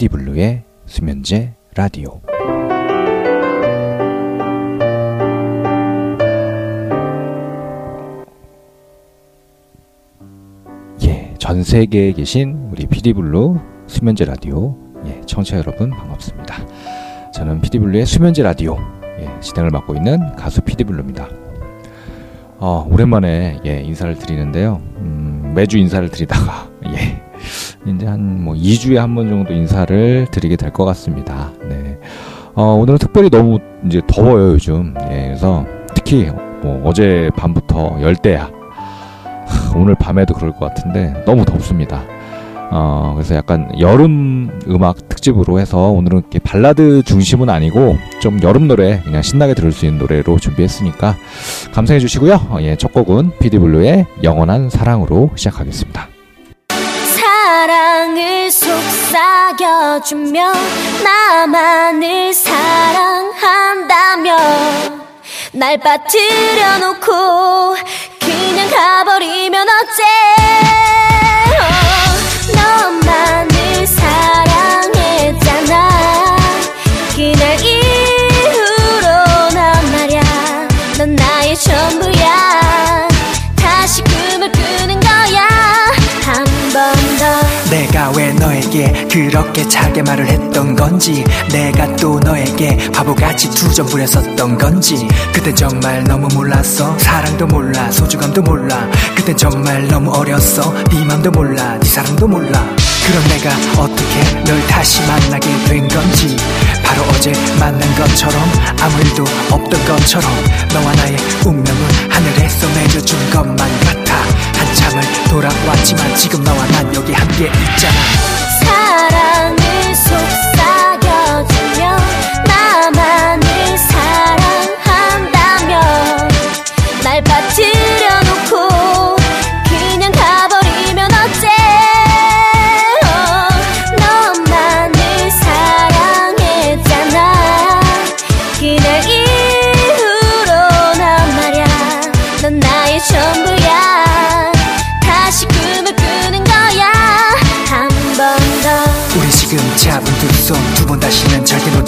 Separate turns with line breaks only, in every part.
피디블루의 수면제 라디오. 예, 전 세계에 계신 우리 피디블루 수면제 라디오 예, 청취자 여러분 반갑습니다. 저는 피디블루의 수면제 라디오 예, 진행을 맡고 있는 가수 피디블루입니다. 어, 오랜만에 예, 인사를 드리는데요. 음, 매주 인사를 드리다가 예, 이제 한 뭐 2주에 한 번 정도 인사를 드리게 될 것 같습니다. 네. 어, 오늘은 특별히 너무 이제 더워요, 요즘. 예, 그래서 특히 뭐 어제 밤부터 열대야. 오늘 밤에도 그럴 것 같은데 너무 덥습니다. 어, 그래서 약간 여름 음악 특집으로 해서 오늘은 이렇게 발라드 중심은 아니고 좀 여름 노래 그냥 신나게 들을 수 있는 노래로 준비했으니까 감상해 주시고요. 어, 예, 첫 곡은 피디블루의 영원한 사랑으로 시작하겠습니다.
속삭여주며 나만을 사랑한다며. 날 빠뜨려 놓고 그냥 가버리면 어째
왜 너에게 그렇게 차게 말을 했던 건지 내가 또 너에게 바보같이 투정 부렸었던 건지 그땐 정말 너무 몰랐어. 사랑도 몰라 소중함도 몰라. 그땐 정말 너무 어렸어. 네 맘도 몰라 네 사랑도 몰라. 그럼 내가 어떻게 널 다시 만나게 된 건지 바로 어제 만난 것처럼 아무 일도 없던 것처럼 너와 나의 운명은 하늘에서 내려준 것만 같아. 한참을 돌아왔지만 지금 너와 난 여기 함께 있잖아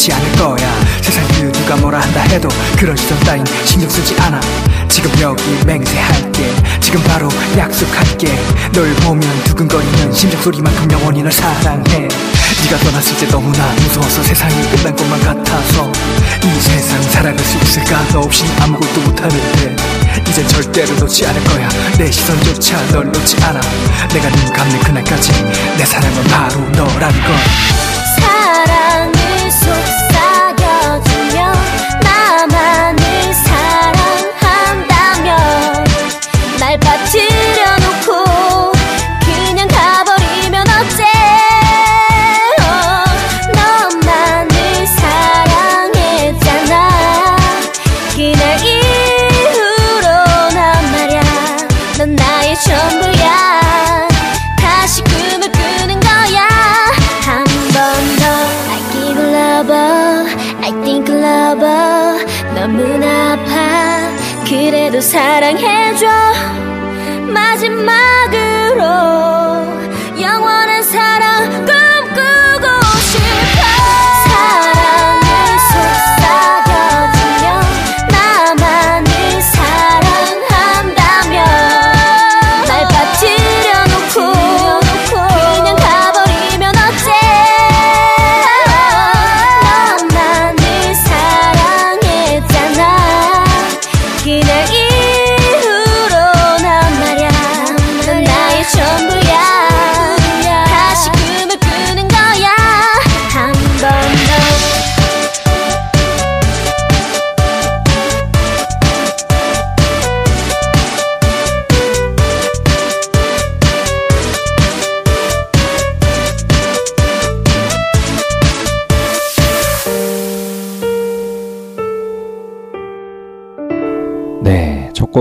놓지 않을 거야. 세상 그 누가 뭐라 한다 해도 그런 시선 따윈 신경 쓰지 않아. 지금 여기 맹세할게. 지금 바로 약속할게. 널 보면 두근거리는 심장 소리만큼 영원히 널 사랑해. 네가 떠났을 때 너무나 무서워서 세상이 끝난 것만 같아서 이 세상 살아갈 수 있을까? 너 없인 아무것도 못하는데 이젠 절대로 놓지 않을 거야. 내 시선조차 널 놓지 않아. 내가 눈 감는 그날까지 내 사랑은 바로 너라는 걸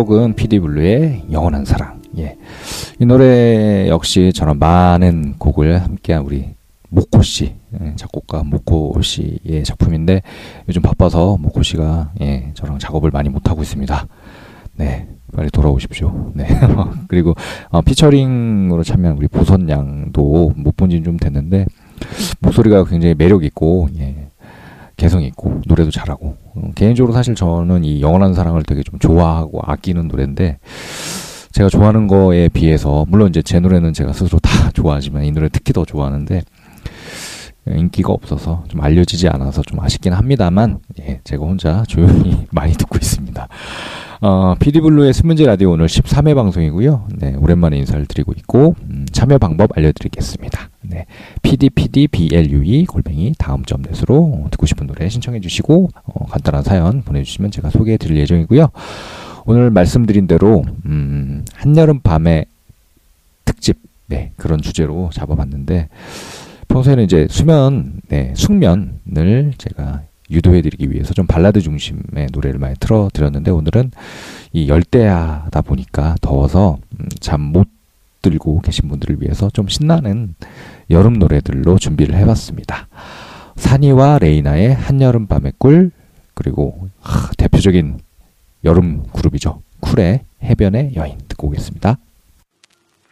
곡은 피디블루의 영원한 사랑. 예. 이 노래 역시 저런 많은 곡을 함께한 우리 모코 씨, 예, 작곡가 모코 씨의 작품인데 요즘 바빠서 모코 씨가 예, 저랑 작업을 많이 못 하고 있습니다. 네, 빨리 돌아오십시오. 네. 그리고 어, 피처링으로 참여한 우리 보선 양도 못 본 지는 좀 됐는데 목소리가 굉장히 매력 있고 예, 개성 있고 노래도 잘하고 음, 개인적으로 사실 저는 이 영원한 사랑을 되게 좀 좋아하고 아끼는 노래인데 제가 좋아하는 거에 비해서 물론 이제 제 노래는 제가 스스로 다 좋아하지만 이 노래 특히 더 좋아하는데 인기가 없어서 좀 알려지지 않아서 좀 아쉽긴 합니다만 예, 제가 혼자 조용히 많이 듣고 있습니다. 어, 피디블루의 수면제 라디오 오늘 13회 방송이고요. 네, 오랜만에 인사를 드리고 있고 음, 참여 방법 알려드리겠습니다. 네, pdpdblue 골뱅이 다음 점 넷으로 듣고 싶은 노래 신청해 주시고 어, 간단한 사연 보내주시면 제가 소개해 드릴 예정이고요. 오늘 말씀드린 대로 음, 한여름 밤의 특집 네, 그런 주제로 잡아봤는데 평소에는 이제 수면, 네, 숙면을 제가 유도해드리기 위해서 좀 발라드 중심의 노래를 많이 틀어드렸는데 오늘은 이 열대야다 보니까 더워서 음, 잠못 들고 계신 분들을 위해서 좀 신나는 여름 노래들로 준비를 해봤습니다. 산이와 레이나의 한여름 밤의 꿀 그리고 하, 대표적인 여름 그룹이죠. 쿨의 해변의 여인 듣고 오겠습니다.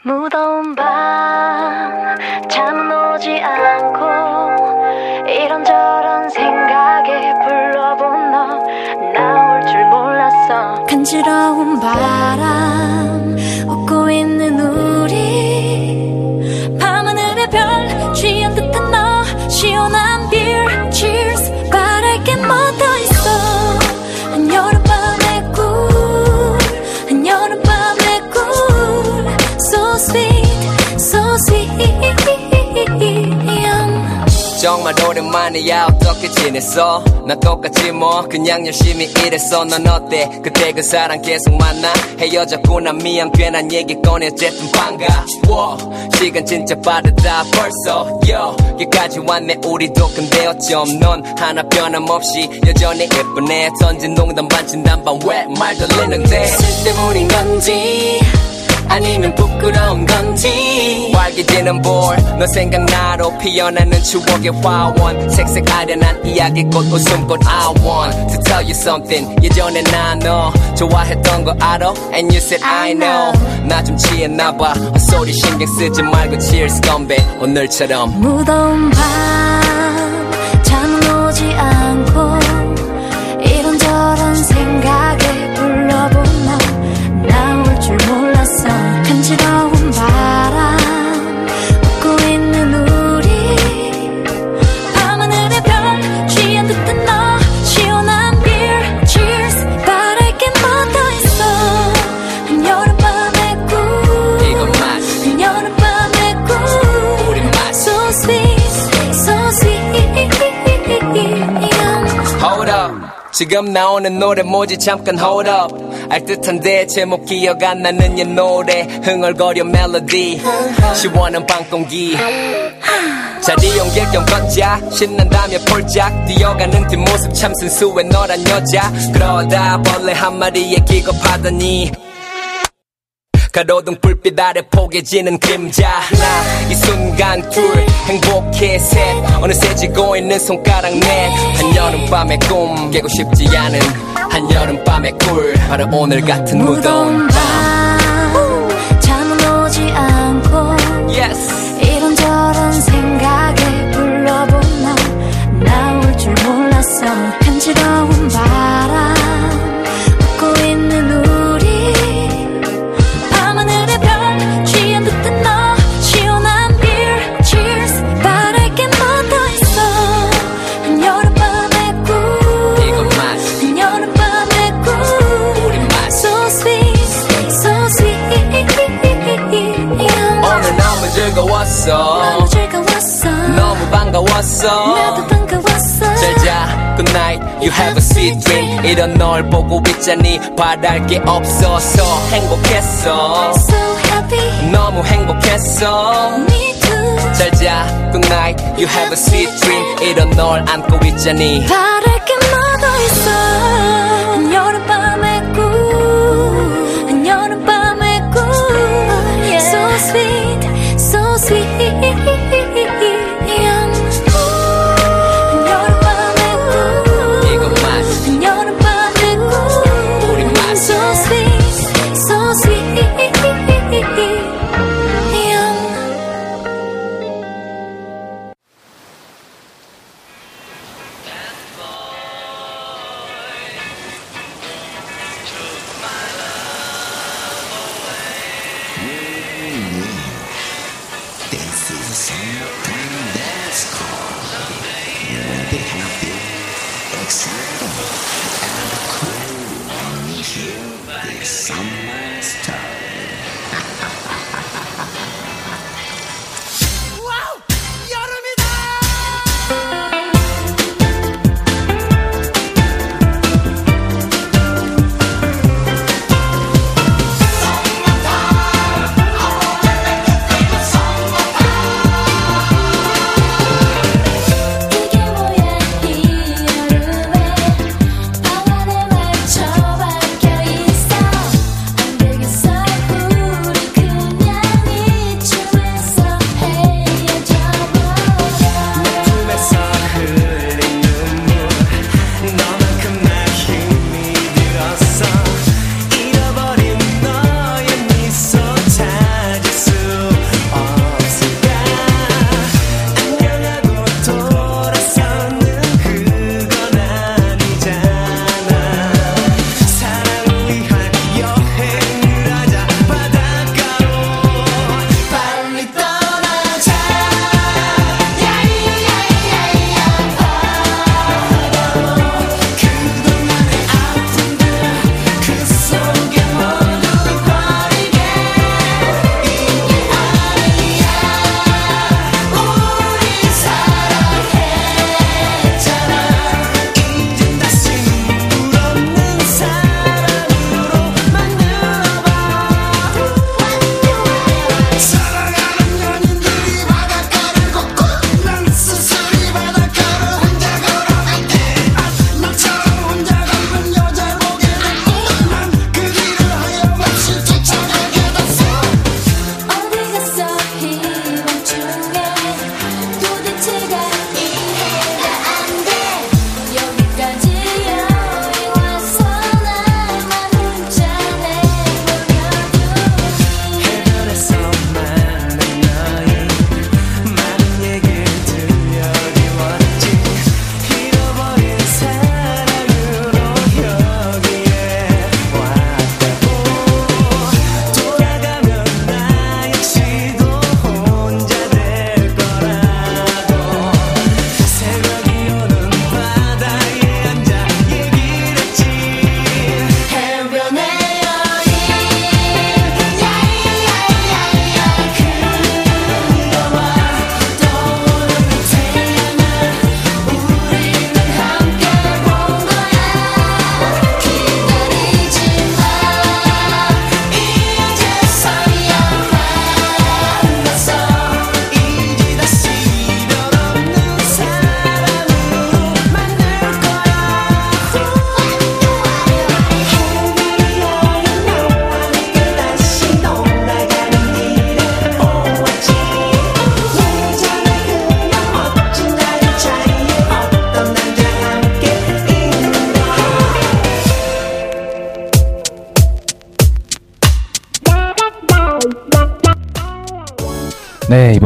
무더운 밤 잠은 오지 않고 이런저런 생각에 불러본 너. 나올 줄 몰랐어. 간지러운 바람
정말 오랜만이야. 어떻게 지냈어? 나 똑같지 뭐. 그냥 열심히 일했어. 넌 어때? 그때 그 사람 계속 만나? 헤어졌구나. 미안. 괜한 얘기 꺼내. 어쨌든 반가워. 시간 진짜 빠르다. 벌써. 여기까지 왔네. 우리도 근데 어쩜 넌 하나 변함없이 여전히 예쁘네. 던진 농담 반 진담반 왜 말 돌리는데? 쓸데없는 건지 아니면 부끄러운 건지. 활기지는 볼너 생각나로 피어나는 추억의 화원. 색색 아련한 이야기꽃 웃음꽃 I want. To tell you something 예전에 나너 좋아했던 거 알아? And you said I know. 나 좀 취했나봐. 헛소리 신경 쓰지 말고 cheers 건배. 오늘처럼.
무더운 밤
지금 나오는 노래 뭐지? 잠깐 hold up. 알 듯한데 제목 기억 안 나는 옛 노래. 흥얼거려 멜로디. 시원한 방공기. 자리 옮길 겸 걷자. 신난다며 폴짝 뛰어가는 뒷모습 참 순수해 너란 여자. 그러다 벌레 한 마리에 기겁하더니 가로등 불빛 아래 포개지는 그림자. 하나 이 순간 둘 행복해 셋. 어느새 지고 있는 손가락 넷. 한여름밤의 꿈 깨고 싶지 않은 한여름밤의 꿀. 바로 오늘 같은 무더운 반가웠어
나도 반가웠어.
잘자 Good night You have a sweet dream 이런 널 보고 있자니 바랄 게 없어서 행복했어
So happy.
너무 행복했어
Me too.
잘자 Good night You have a sweet dream 이런 널 안고 있자니
바랄 게뭐더 있어. 한여름밤의 꿀. 한여름밤의 꿀. So sweet,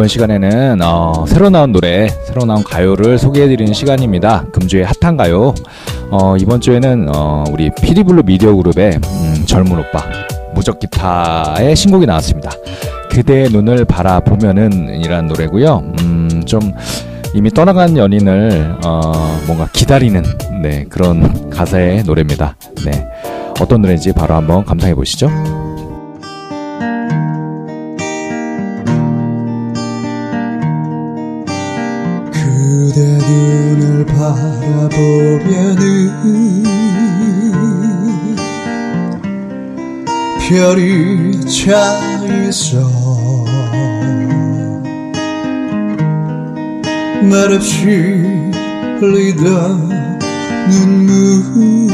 이번 시간에는 어, 새로 나온 노래, 새로 나온 가요를 소개해드리는 시간입니다. 금주의 핫한 가요. 어, 이번 주에는 어, 우리 피리블루 미디어 그룹의 음, 젊은 오빠 무적 기타의 신곡이 나왔습니다. 그대의 눈을 바라보면은 이라는 노래고요. 음, 좀 이미 떠나간 연인을 어, 뭔가 기다리는 네, 그런 가사의 노래입니다. 네, 어떤 노래인지 바로 한번 감상해 보시죠.
별이 차 있어. 말없이 흘리던 눈물.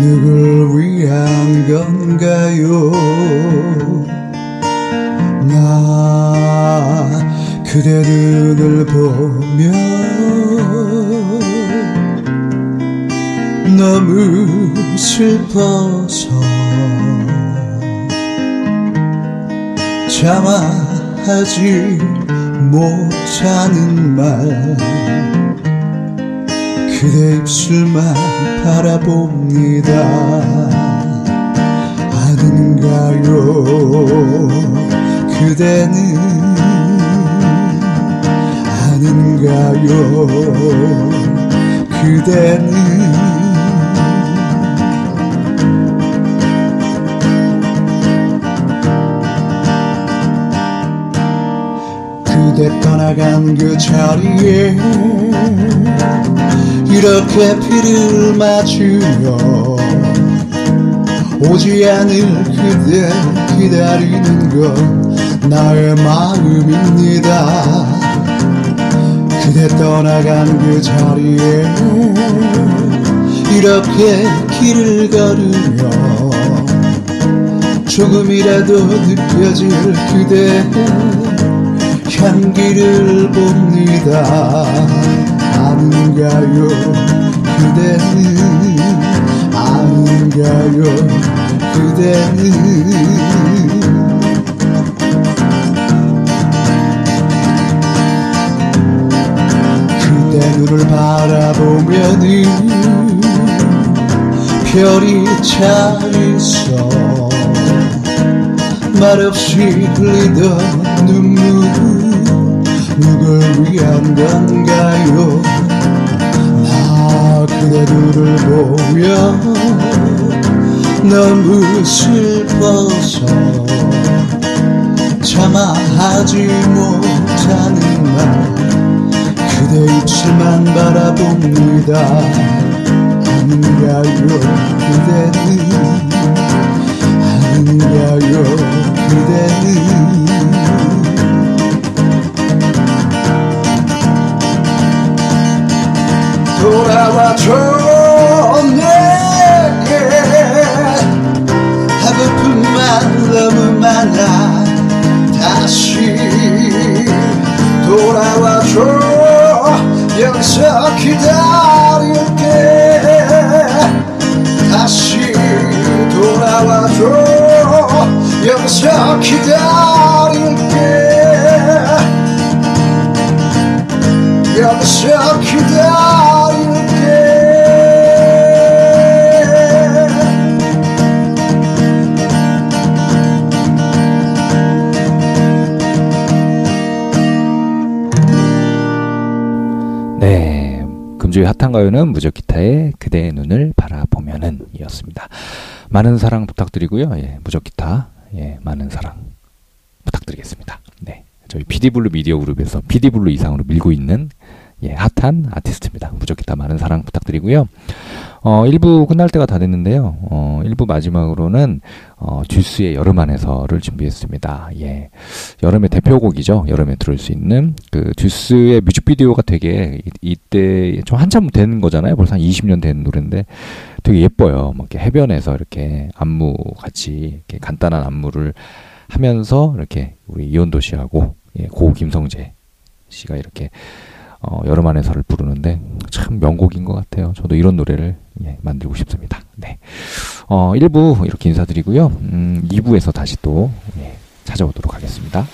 누굴 위한 건가요? 나 그대 눈을 보며 너무 슬퍼서 참아하지 못하는 말. 그대 입술만 바라봅니다. 아는가요 그대는 아는가요? 그대는 그대 떠나간 그 자리에 이렇게 비를 맞으며 오지 않을 그대 기다리는 건 나의 마음입니다. 그대 떠나간 그 자리에 이렇게 길을 걸으며 조금이라도 느껴질 그대 향기를 봅니다. 아는가요 그대는. 아는가요 그대는. 그대 눈을 바라보면은 별이 차 있어. 말없이 흘리던 눈물 누굴 위한 건가요? 나 그대 눈을 보며 너무 슬퍼서 참아 하지 못하는 말 그대 입술만 바라봅니다. 아는가요 그대는? 아는가요 그대는 돌아와
가요는 무적기타의 그대의 눈을 바라보면은 이었습니다. 많은 사랑 부탁드리고요. 예, 무적기타, 예, 많은 사랑 부탁드리겠습니다. 네. 저희 피디블루 미디어 그룹에서 피디블루 이상으로 밀고 있는 예, 핫한 아티스트입니다. 무적기타 많은 사랑 부탁드리고요. 어, 1부 끝날 때가 다 됐는데요. 어, 1부 마지막으로는 어, 듀스의 여름 안에서를 준비했습니다. 예. 여름의 대표곡이죠. 여름에 들을 수 있는 그 듀스의 뮤직비디오가 되게 이, 이때 좀 한참 된 거잖아요. 벌써 한 20년 된 노래인데 되게 예뻐요. 뭐 이렇게 해변에서 이렇게 안무 같이 이렇게 간단한 안무를 하면서 이렇게 우리 이온도 씨하고 예, 고 김성재 씨가 이렇게 어, 여름 안에서를 부르는데 참 명곡인 것 같아요. 저도 이런 노래를 예, 만들고 싶습니다. 네. 어, 1부 이렇게 인사드리고요. 음, 2부에서 다시 또 예, 찾아오도록 하겠습니다.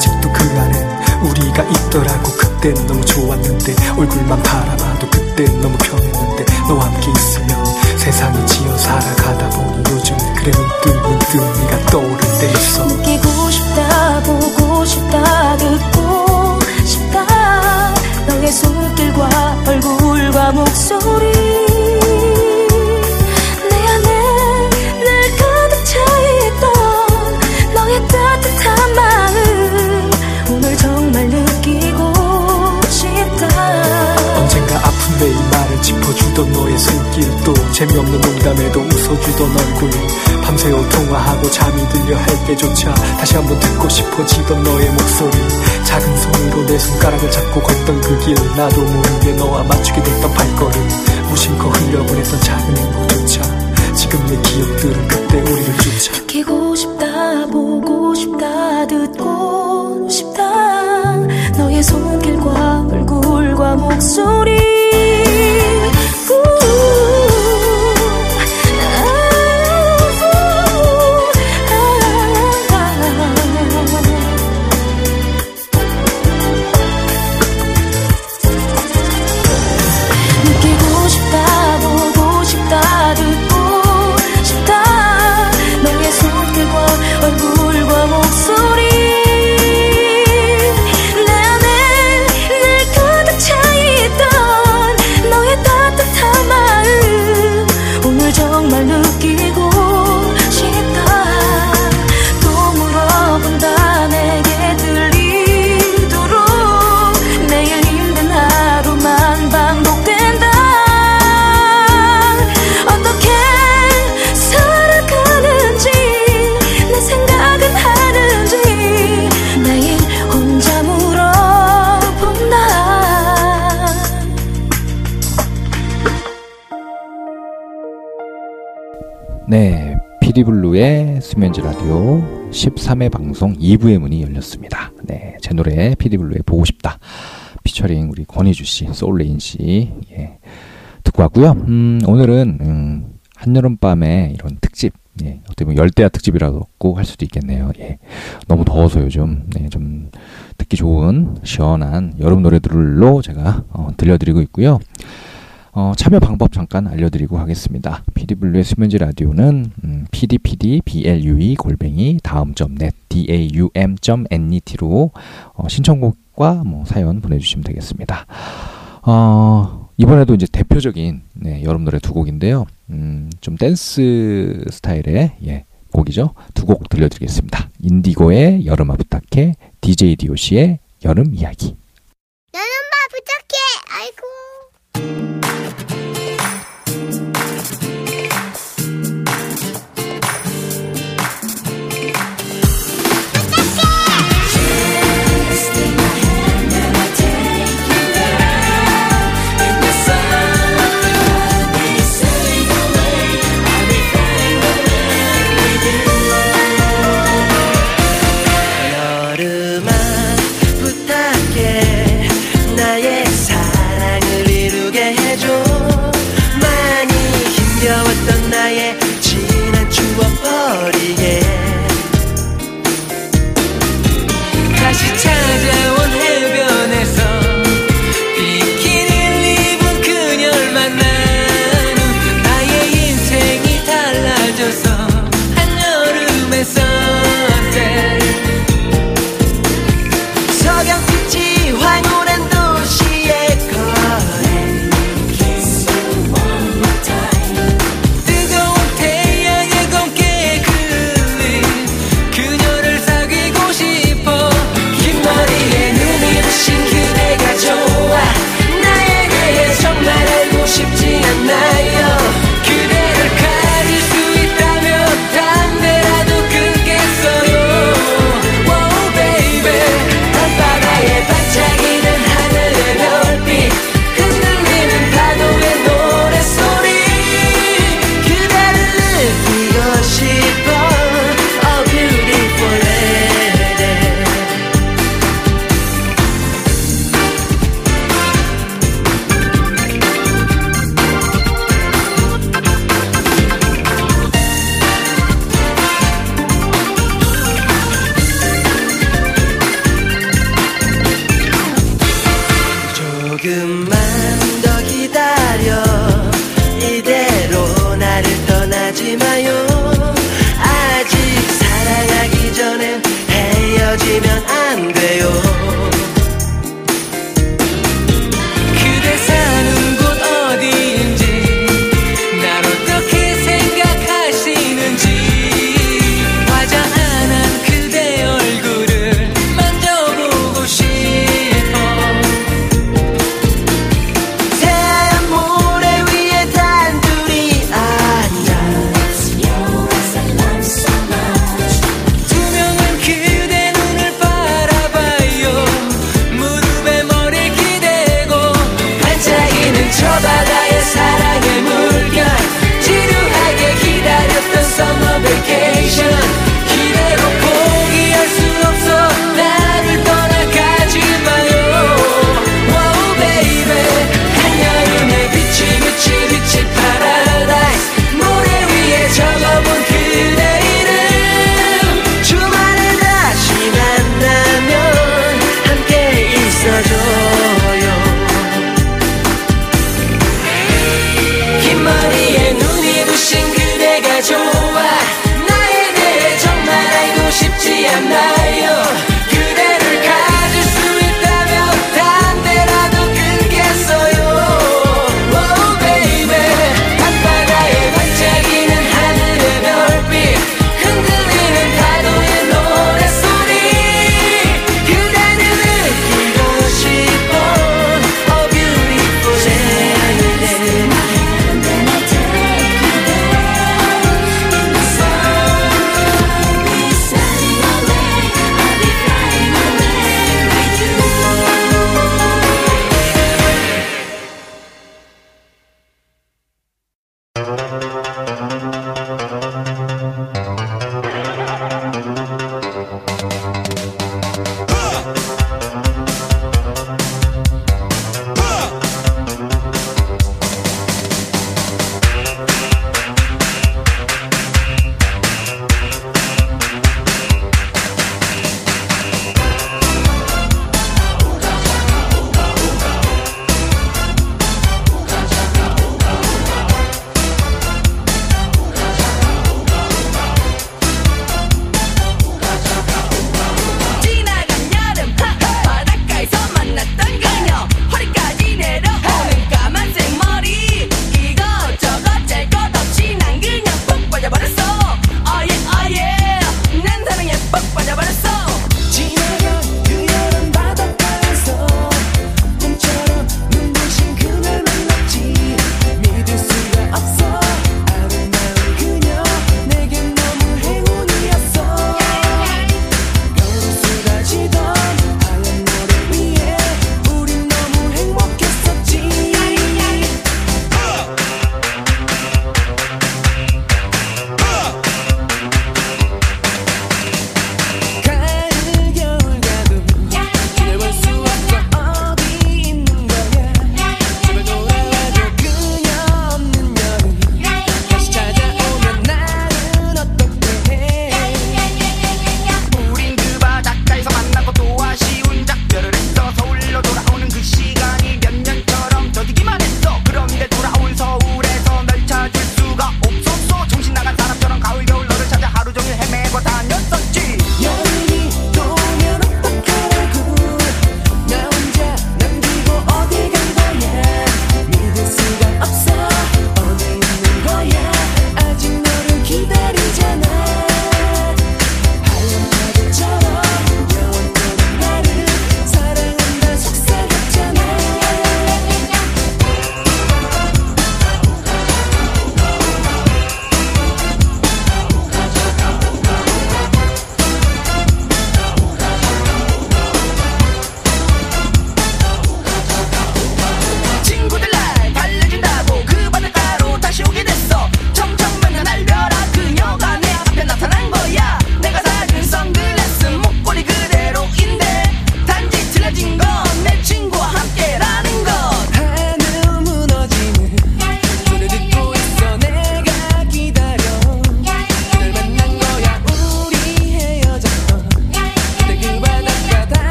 아직도 그날은 우리가 있더라고. 그땐 너무 좋았는데 얼굴만 재미없는 농담에도 웃어주던 얼굴 밤새워 통화하고 잠이 들려 할 때조차 다시 한번 듣고 싶어지던 너의 목소리. 작은 손으로 내 손가락을 잡고 걷던 그 길. 나도 모르게 너와 맞추게 됐던 발걸음. 무심코 흘려보냈던 작은 행복조차. 지금 내 기억들은 그때 우리를 쫓아.
느끼고 싶다 보고 싶다 듣고 싶다. 너의
손길과 얼굴과 목소리. 수면제 라디오 13회 방송 2부의 문이 열렸습니다. 네, 제 노래 피디블루의 보고 싶다. 피처링 우리 권희주 씨, 소울레인 씨. 예. 듣고 왔고요. 음, 오늘은 음, 한여름밤의 이런 특집, 예, 어떻게 보면 열대야 특집이라고 할 수도 있겠네요. 예. 너무 더워서 요즘 네, 좀 듣기 좋은 시원한 여름 노래들로 제가 어, 들려드리고 있고요. 어, 참여 방법 잠깐 알려드리고 하겠습니다. PD블루의 수면제 라디오는 음, pdpdblue 골뱅이 다음.net daum.net로 어, 신청곡과 뭐 사연 보내주시면 되겠습니다. 어, 이번에도 이제 대표적인 네, 여름 노래 두 곡인데요. 음, 좀 댄스 스타일의 예, 곡이죠. 두 곡 들려드리겠습니다. 인디고의 여름아 부탁해, DJ DOC의 여름 이야기.
나는마 부탁해. 아이고.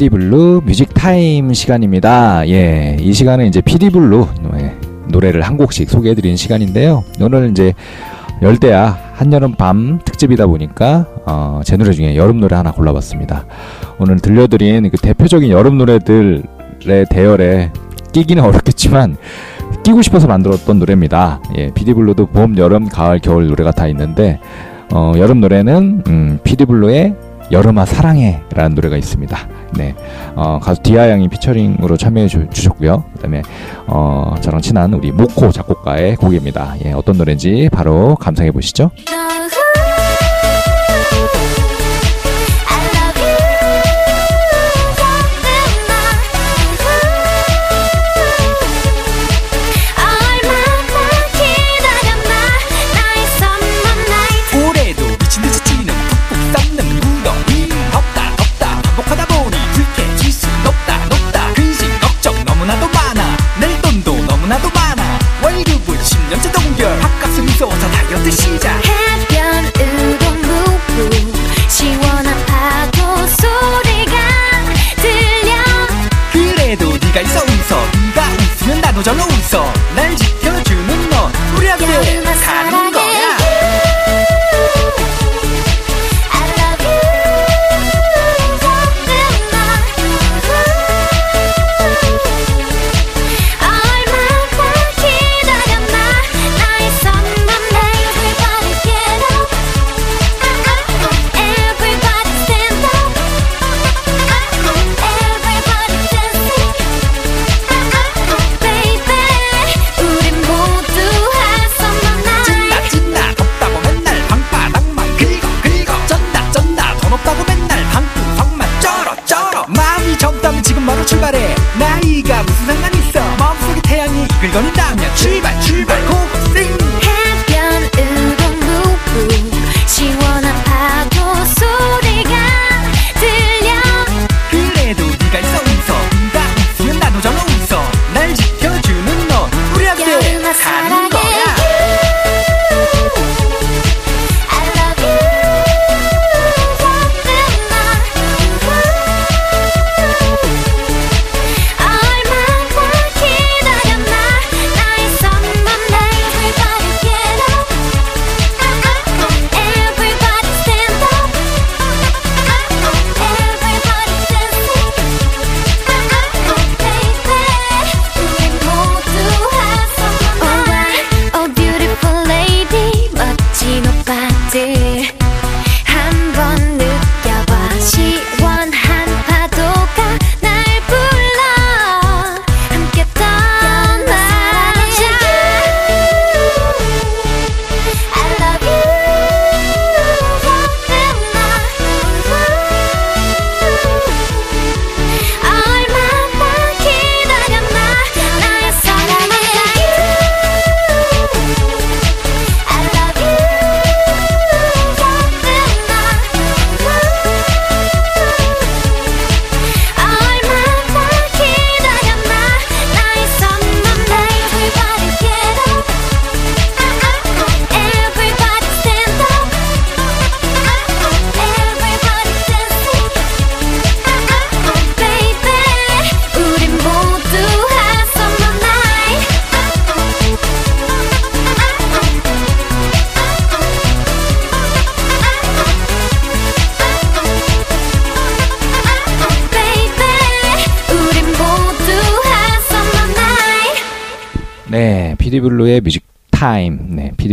피디블루 뮤직 타임 시간입니다. 예, 이 시간은 이제 피디블루 예, 노래를 한 곡씩 소개해드리는 시간인데요. 오늘 이제 열대야 한여름 밤 특집이다 보니까 어, 제 노래 중에 여름 노래 하나 골라봤습니다. 오늘 들려드린 그 대표적인 여름 노래들의 대열에 끼기는 어렵겠지만 끼고 싶어서 만들었던 노래입니다. 예, 피디블루도 봄, 여름, 가을, 겨울 노래가 다 있는데 어, 여름 노래는 음, 피디블루의 여름아 사랑해 라는 노래가 있습니다. 네, 어, 가수 디아 양이 피처링으로 참여해 주, 주셨고요. 그다음에 어, 저랑 친한 우리 모코 작곡가의 곡입니다. 예, 어떤 노래인지 바로 감상해 보시죠.
절로 웃어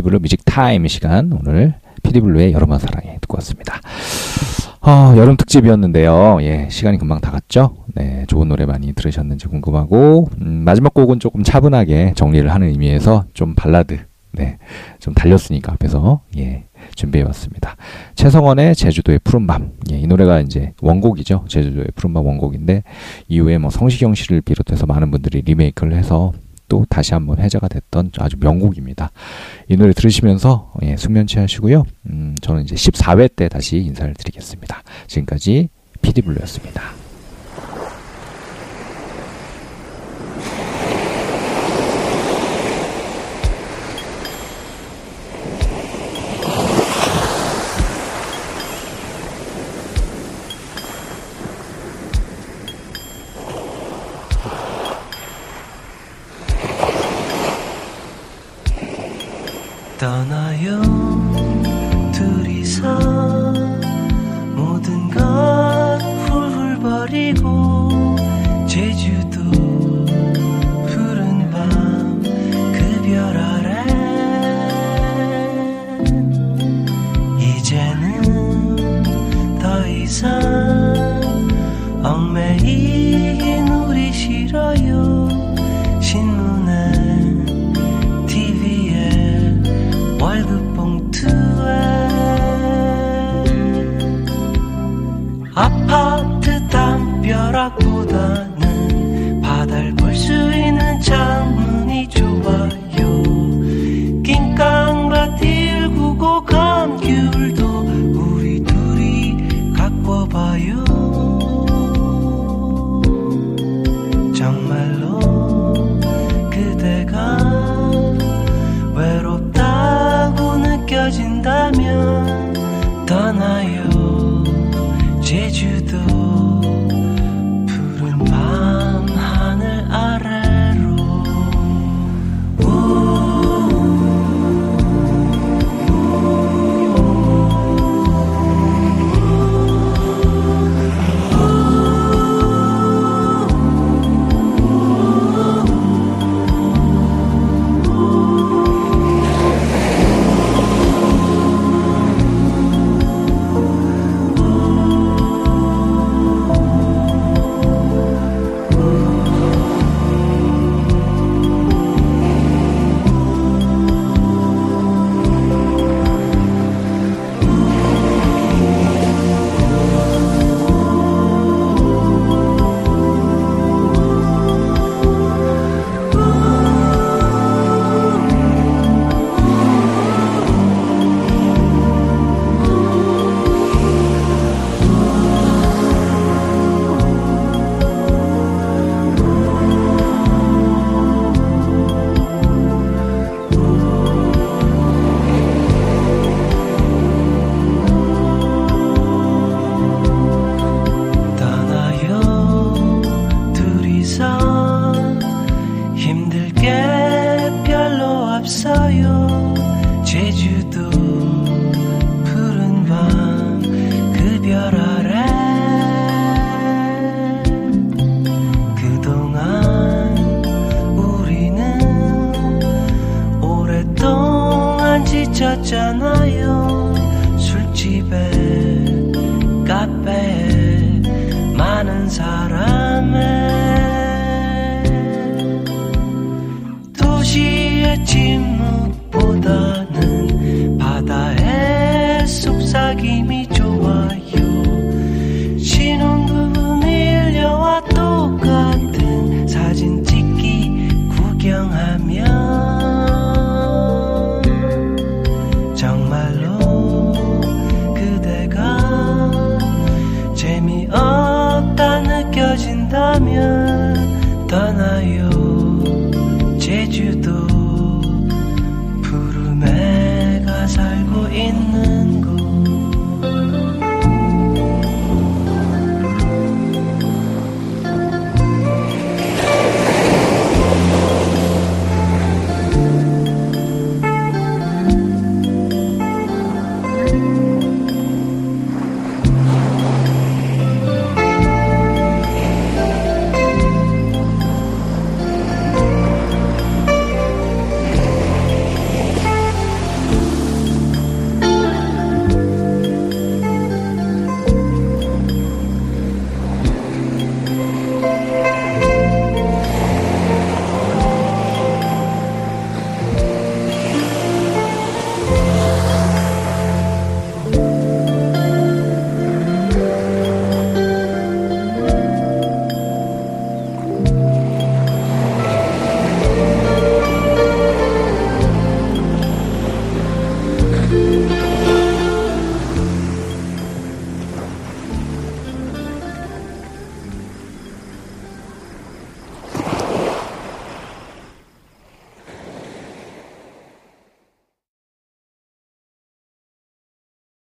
피디블루 뮤직 타임 시간 오늘 피디블루의 여름아 사랑해 듣고 왔습니다. 어, 여름 특집이었는데요. 예, 시간이 금방 다 갔죠? 네, 좋은 노래 많이 들으셨는지 궁금하고, 음, 마지막 곡은 조금 차분하게 정리를 하는 의미에서 좀 발라드, 네, 좀 달렸으니까 앞에서, 예, 준비해봤습니다. 최성원의 제주도의 푸른밤. 예, 이 노래가 이제 원곡이죠. 제주도의 푸른밤 원곡인데, 이후에 뭐 성시경 씨를 비롯해서 많은 분들이 리메이크를 해서 또 다시 한번 회자가 됐던 아주 명곡입니다. 이 노래 들으시면서 예, 숙면 취하시고요. 음, 저는 이제 14회 때 다시 인사를 드리겠습니다. 지금까지 피디블루였습니다.